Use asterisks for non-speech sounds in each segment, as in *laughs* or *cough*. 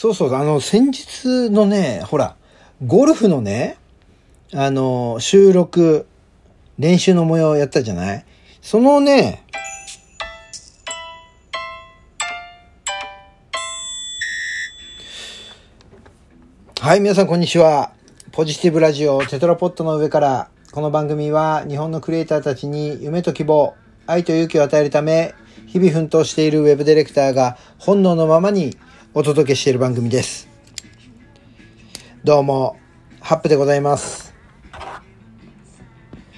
そうそう、あの、先日のね、ほら、ゴルフのね、あの、収録、練習の模様やったじゃない？そのね、はい、皆さんこんにちは。ポジティブラジオテトラポットの上から、この番組は日本のクリエイターたちに夢と希望、愛と勇気を与えるため、日々奮闘しているウェブディレクターが本能のままにお届けしている番組です。どうも、ハップでございます。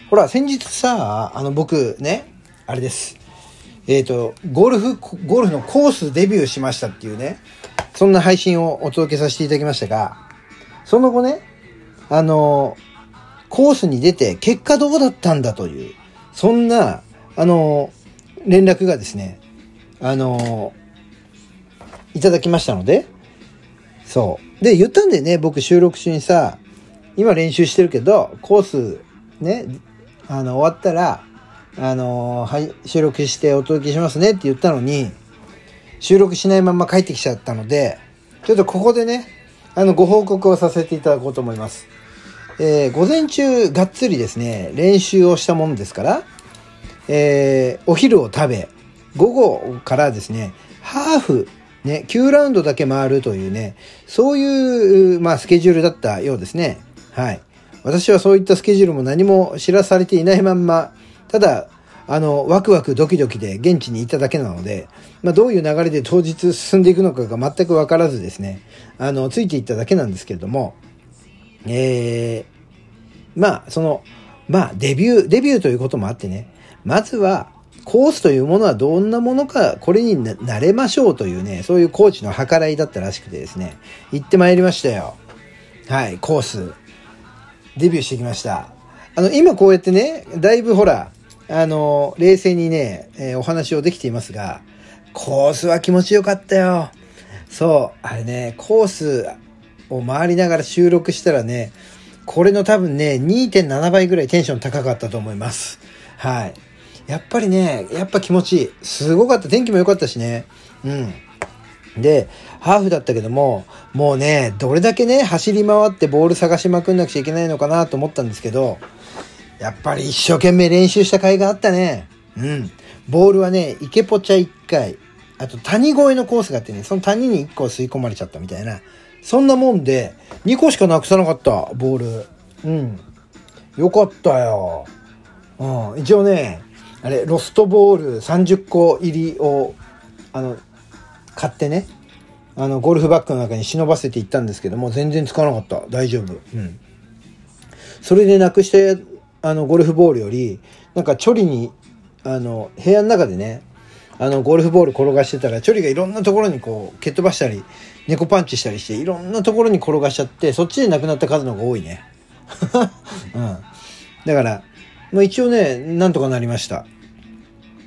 ほら、先日さ、あの僕ね、あれです。えっ、ー、と、ゴルフ、ゴルフのコースデビューしましたっていうね、そんな配信をお届けさせていただきましたが、その後ね、あの、コースに出て結果どうだったんだという、そんな、あの、連絡がですね、あの、いただきましたので、そう。で、言ったんでね、僕収録中にさ、今練習してるけど、コースね、あの、終わったら、あのはい、収録してお届けしますねって言ったのに、収録しないまま帰ってきちゃったので、ちょっとここでね、あの、ご報告をさせていただこうと思います。えー、午前中がっつりですね、練習をしたものですから、えー、お昼を食べ、午後からですね、ハーフね、9ラウンドだけ回るというね、そういう、まあ、スケジュールだったようですね。はい。私はそういったスケジュールも何も知らされていないまんま、ただ、あの、ワクワクドキドキで現地に行っただけなので、まあ、どういう流れで当日進んでいくのかが全くわからずですね、あの、ついていっただけなんですけれども、えー、まあ、その、まあ、デビュー、デビューということもあってね、まずは、コースというものはどんなものか、これになれましょうというね、そういうコーチの計らいだったらしくてですね、行ってまいりましたよ。はい、コース。デビューしてきました。あの、今こうやってね、だいぶほら、あの、冷静にね、えー、お話をできていますが、コースは気持ちよかったよ。そう、あれね、コースを回りながら収録したらね、これの多分ね、2.7倍ぐらいテンション高かったと思います。はい。やっぱりね、やっぱ気持ちいい。すごかった。天気も良かったしね。うん。で、ハーフだったけども、もうね、どれだけね、走り回ってボール探しまくんなくちゃいけないのかなと思ったんですけど、やっぱり一生懸命練習した甲斐があったね。うん。ボールはね、池ポチャ1回、あと谷越えのコースがあってね、その谷に1個吸い込まれちゃったみたいな。そんなもんで、2個しかなくさなかった、ボール。うん。よかったよ。うん。一応ね、あれ、ロストボール30個入りを、あの、買ってね、あの、ゴルフバッグの中に忍ばせていったんですけども、全然使わなかった。大丈夫。うん。それでなくして、あの、ゴルフボールより、なんか、チョリに、あの、部屋の中でね、あの、ゴルフボール転がしてたら、チョリがいろんなところにこう、蹴っ飛ばしたり、猫パンチしたりして、いろんなところに転がしちゃって、そっちで亡くなった数の方が多いね。*laughs* うん。だから、まあ一応ね、なんとかなりました。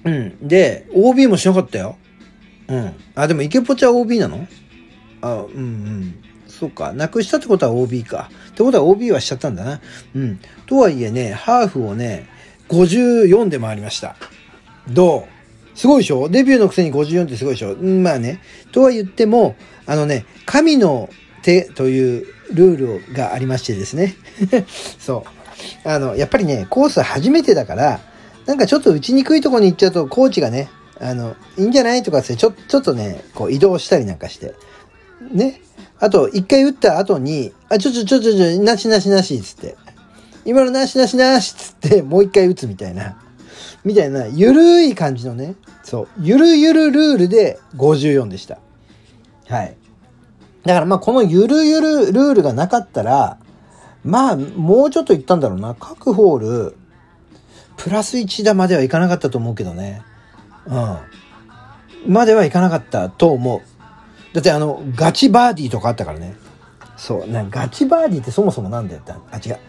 うん。で、OB もしなかったよ。うん。あ、でも池ポチャ OB なの？あ、うんうん。そうか。なくしたってことは OB か。ってことは OB はしちゃったんだな。うん。とはいえね、ハーフをね、54で回りました。どう？すごいでしょ？デビューのくせに54ってすごいでしょ？まあね。とは言っても、あのね、神の手というルールがありましてですね。*laughs* そう。あの、やっぱりね、コース初めてだから、なんかちょっと打ちにくいとこに行っちゃうと、コーチがね、あの、いいんじゃないとかって、ちょ、ちょっとね、こう移動したりなんかして。ね。あと、一回打った後に、あ、ちょちょちょちょちょ、なしなしなし、つって。今のなしなしなし、つって、もう一回打つみたいな。みたいな、ゆるい感じのね、そう、ゆるゆるルールで54でした。はい。だからまあ、このゆるゆるルールがなかったら、まあ、もうちょっといったんだろうな。各ホール、プラス1打まではいかなかったと思うけどね。うん。まではいかなかったと思う。だってあの、ガチバーディーとかあったからね。そう。なガチバーディーってそもそもなんだよって。あ、違う。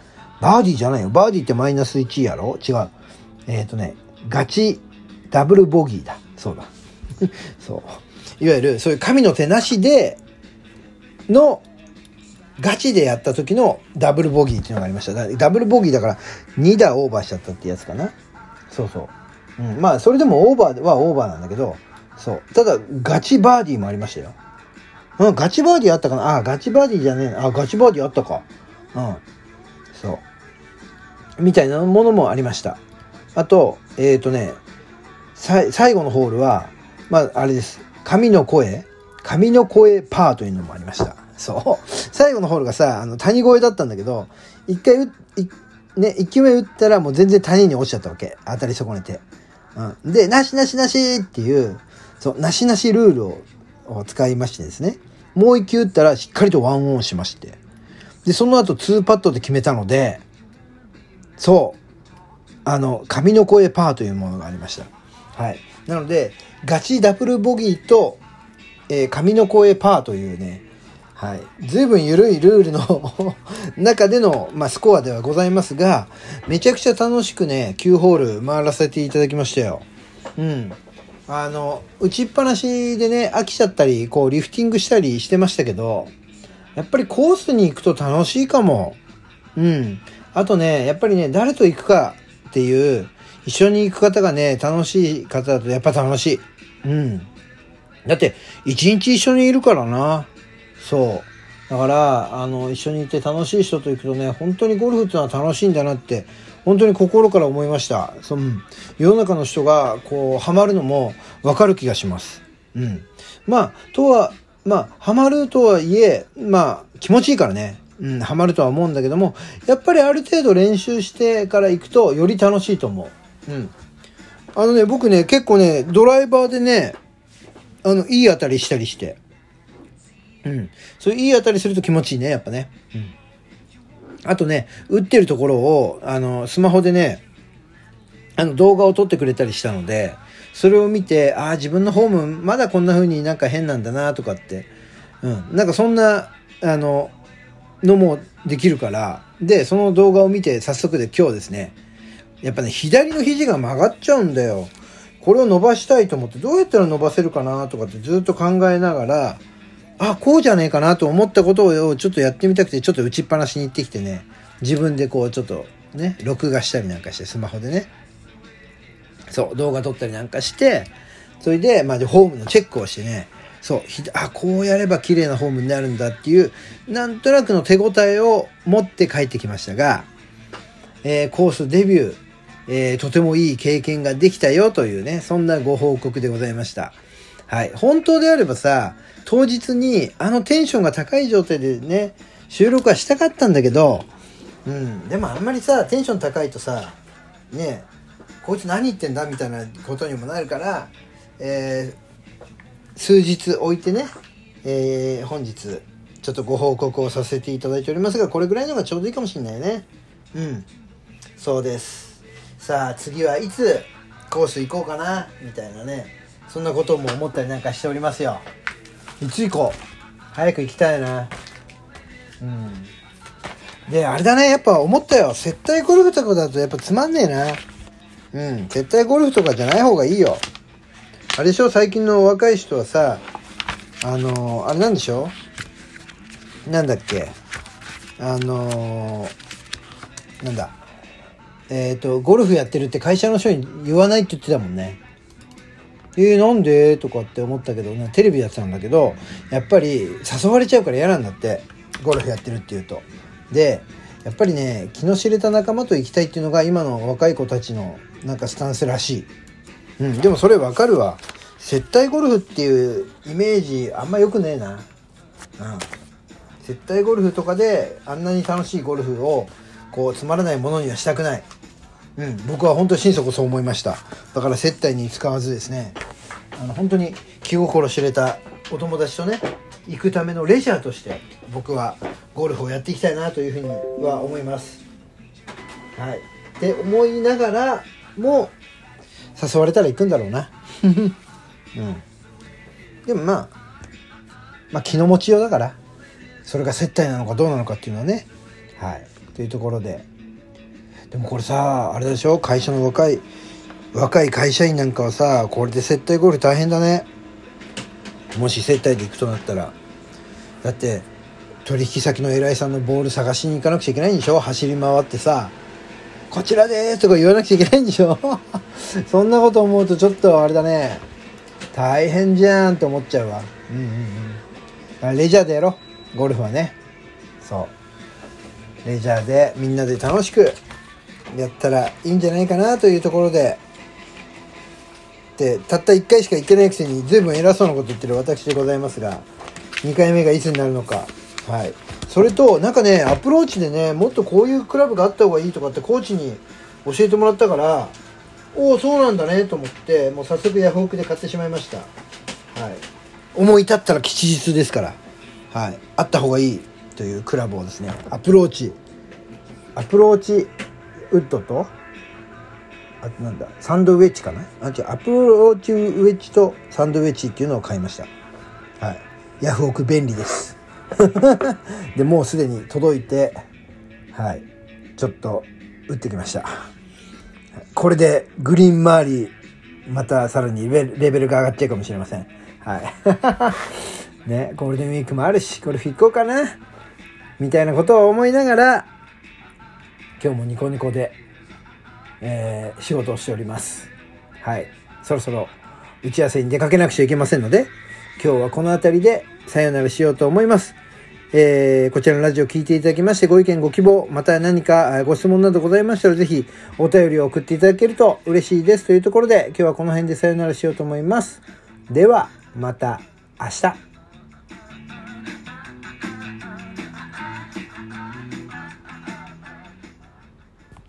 バーディーじゃないよ。バーディーってマイナス1やろ？違う。えっ、ー、とね、ガチダブルボギーだ。そうだ。*laughs* そう。いわゆる、そういう神の手なしでのガチでやった時のダブルボギーっていうのがありました。ダブルボギーだから2打オーバーしちゃったってやつかな。そうそう。うん、まあ、それでもオーバーはオーバーなんだけど、そう。ただ、ガチバーディーもありましたよ。うん、ガチバーディーあったかなあ、ガチバーディーじゃねえあ、ガチバーディーあったか。うん。そう。みたいなものもありました。あと、えっ、ー、とね、最後のホールは、まあ、あれです。神の声神の声パーというのもありました。そう。最後のホールがさ、あの、谷越えだったんだけど、一回う、ね、一球目打ったらもう全然谷に落ちちゃったわけ。当たり損ねて。うん。で、なしなしなしっていう、そう、なしなしルールをを使いましてですね。もう一球打ったらしっかりとワンオンしまして。で、その後2パットで決めたので、そう、あの、神の声パーというものがありました。はい。なので、ガチダブルボギーと、えー、神の声パーというね、はい。随分緩いルールの *laughs* 中での、まあ、スコアではございますが、めちゃくちゃ楽しくね、9ホール回らせていただきましたよ。うん。あの、打ちっぱなしでね、飽きちゃったり、こう、リフティングしたりしてましたけど、やっぱりコースに行くと楽しいかも。うん。あとね、やっぱりね、誰と行くかっていう、一緒に行く方がね、楽しい方だとやっぱ楽しい。うん。だって、一日一緒にいるからな。そう。だから、あの、一緒にいて楽しい人と行くとね、本当にゴルフっていうのは楽しいんだなって、本当に心から思いました。その世の中の人がこうハマるのもわかる気がします。うん。まあ、とは、まあ、ハマるとはいえ、まあ、気持ちいいからね。うん、ハマるとは思うんだけども、やっぱりある程度練習してから行くとより楽しいと思う。うん。あのね、僕ね、結構ね、ドライバーでね、あの、いい当たりしたりして。うん。そういういい当たりすると気持ちいいね、やっぱね。うん。あとね、打ってるところを、あの、スマホでね、あの、動画を撮ってくれたりしたので、それを見て、ああ、自分のホーム、まだこんな風になんか変なんだなとかって、うん、なんかそんな、あの、のもできるから、で、その動画を見て早速で今日ですね、やっぱね、左の肘が曲がっちゃうんだよ。これを伸ばしたいと思って、どうやったら伸ばせるかなとかってずっと考えながら、あ、こうじゃねえかなと思ったことをちょっとやってみたくて、ちょっと打ちっぱなしに行ってきてね、自分でこうちょっとね、録画したりなんかして、スマホでね。そう、動画撮ったりなんかして、それで、まあ、ホームのチェックをしてね、そう、あ、こうやれば綺麗なホームになるんだっていう、なんとなくの手応えを持って帰ってきましたが、えー、コースデビュー、えー、とてもいい経験ができたよというね、そんなご報告でございました。はい。本当であればさ、当日にあのテンションが高い状態でね、収録はしたかったんだけど、うん。でもあんまりさ、テンション高いとさ、ねこいつ何言ってんだみたいなことにもなるから、えー、数日置いてね、えー、本日、ちょっとご報告をさせていただいておりますが、これぐらいのがちょうどいいかもしれないね。うん。そうです。さあ、次はいつコース行こうかな、みたいなね。そんなことも思ったりなんかしておりますよ。いつ行こ。う早く行きたいな。うん。であれだね。やっぱ思ったよ。接待ゴルフとかだとやっぱつまんねえな。うん。接待ゴルフとかじゃない方がいいよ。あれでしょ？最近の若い人はさあのー、あれなんでしょ？なんだっけ？あのー、なんだ？えっ、ー、とゴルフやってるって会社の人に言わないって言ってたもんねえー、なんで？とかって思ったけど、ね、テレビやってたんだけど、やっぱり誘われちゃうから嫌なんだって。ゴルフやってるっていうと。で、やっぱりね、気の知れた仲間と行きたいっていうのが今の若い子たちのなんかスタンスらしい。うん、でもそれわかるわ。接待ゴルフっていうイメージあんま良くねえな。うん。接待ゴルフとかであんなに楽しいゴルフをこうつまらないものにはしたくない。うん、僕は本当に心底そう思いましただから接待に使わずですねあの本当に気心知れたお友達とね行くためのレジャーとして僕はゴルフをやっていきたいなというふうには思います。はい。って思いながらも誘われたら行くんだろうな。*laughs* うん。でもまあまあ気の持ちようだからそれが接待なのかどうなのかっていうのはね。はい。というところで。でもこれさあれでしょ？会社の若い若い会社員なんかはさこれで接待ゴルフ大変だね。もし接待で行くとなったら。だって取引先の偉いさんのボール探しに行かなくちゃいけないんでしょ？走り回ってさ「こちらです」とか言わなくちゃいけないんでしょ？*laughs* そんなこと思うとちょっとあれだね。大変じゃんって思っちゃうわ。うんうんうん。レジャーでやろう。ゴルフはね。そう。レジャーでみんなで楽しくやったらいいんじゃないかなというところで。でたった1回しか行ってないくせに随分偉そうなこと言ってる私でございますが2回目がいつになるのか。はい。それとなんかねアプローチでねもっとこういうクラブがあった方がいいとかってコーチに教えてもらったからおおそうなんだねと思ってもう早速ヤフオクで買ってしまいました。はい。思い立ったら吉日ですから。はい。あった方がいいというクラブをですねアプローチ。アプローチウッドとあなんだサンドウェッジかな？あ違うアプローチウェッジとサンドウェッジっていうのを買いました。はい。ヤフオク便利です。*laughs* でもうすでに届いてはい。ちょっと打ってきました。これでグリーン周りまたさらにレベルが上がっちゃうかもしれません。はい。*laughs* ねゴールデンウィークもあるしゴルフ行こうかな。みたいなことを思いながら今日もニコニコで、えー、仕事をしておりますはいそろそろ打ち合わせに出かけなくちゃいけませんので今日はこの辺りでさよならしようと思います。えー、こちらのラジオを聴いていただきましてご意見ご希望、また何かご質問などございましたらぜひお便りを送っていただけると嬉しいですというところで今日はこの辺でさよならしようと思います。ではまた明日。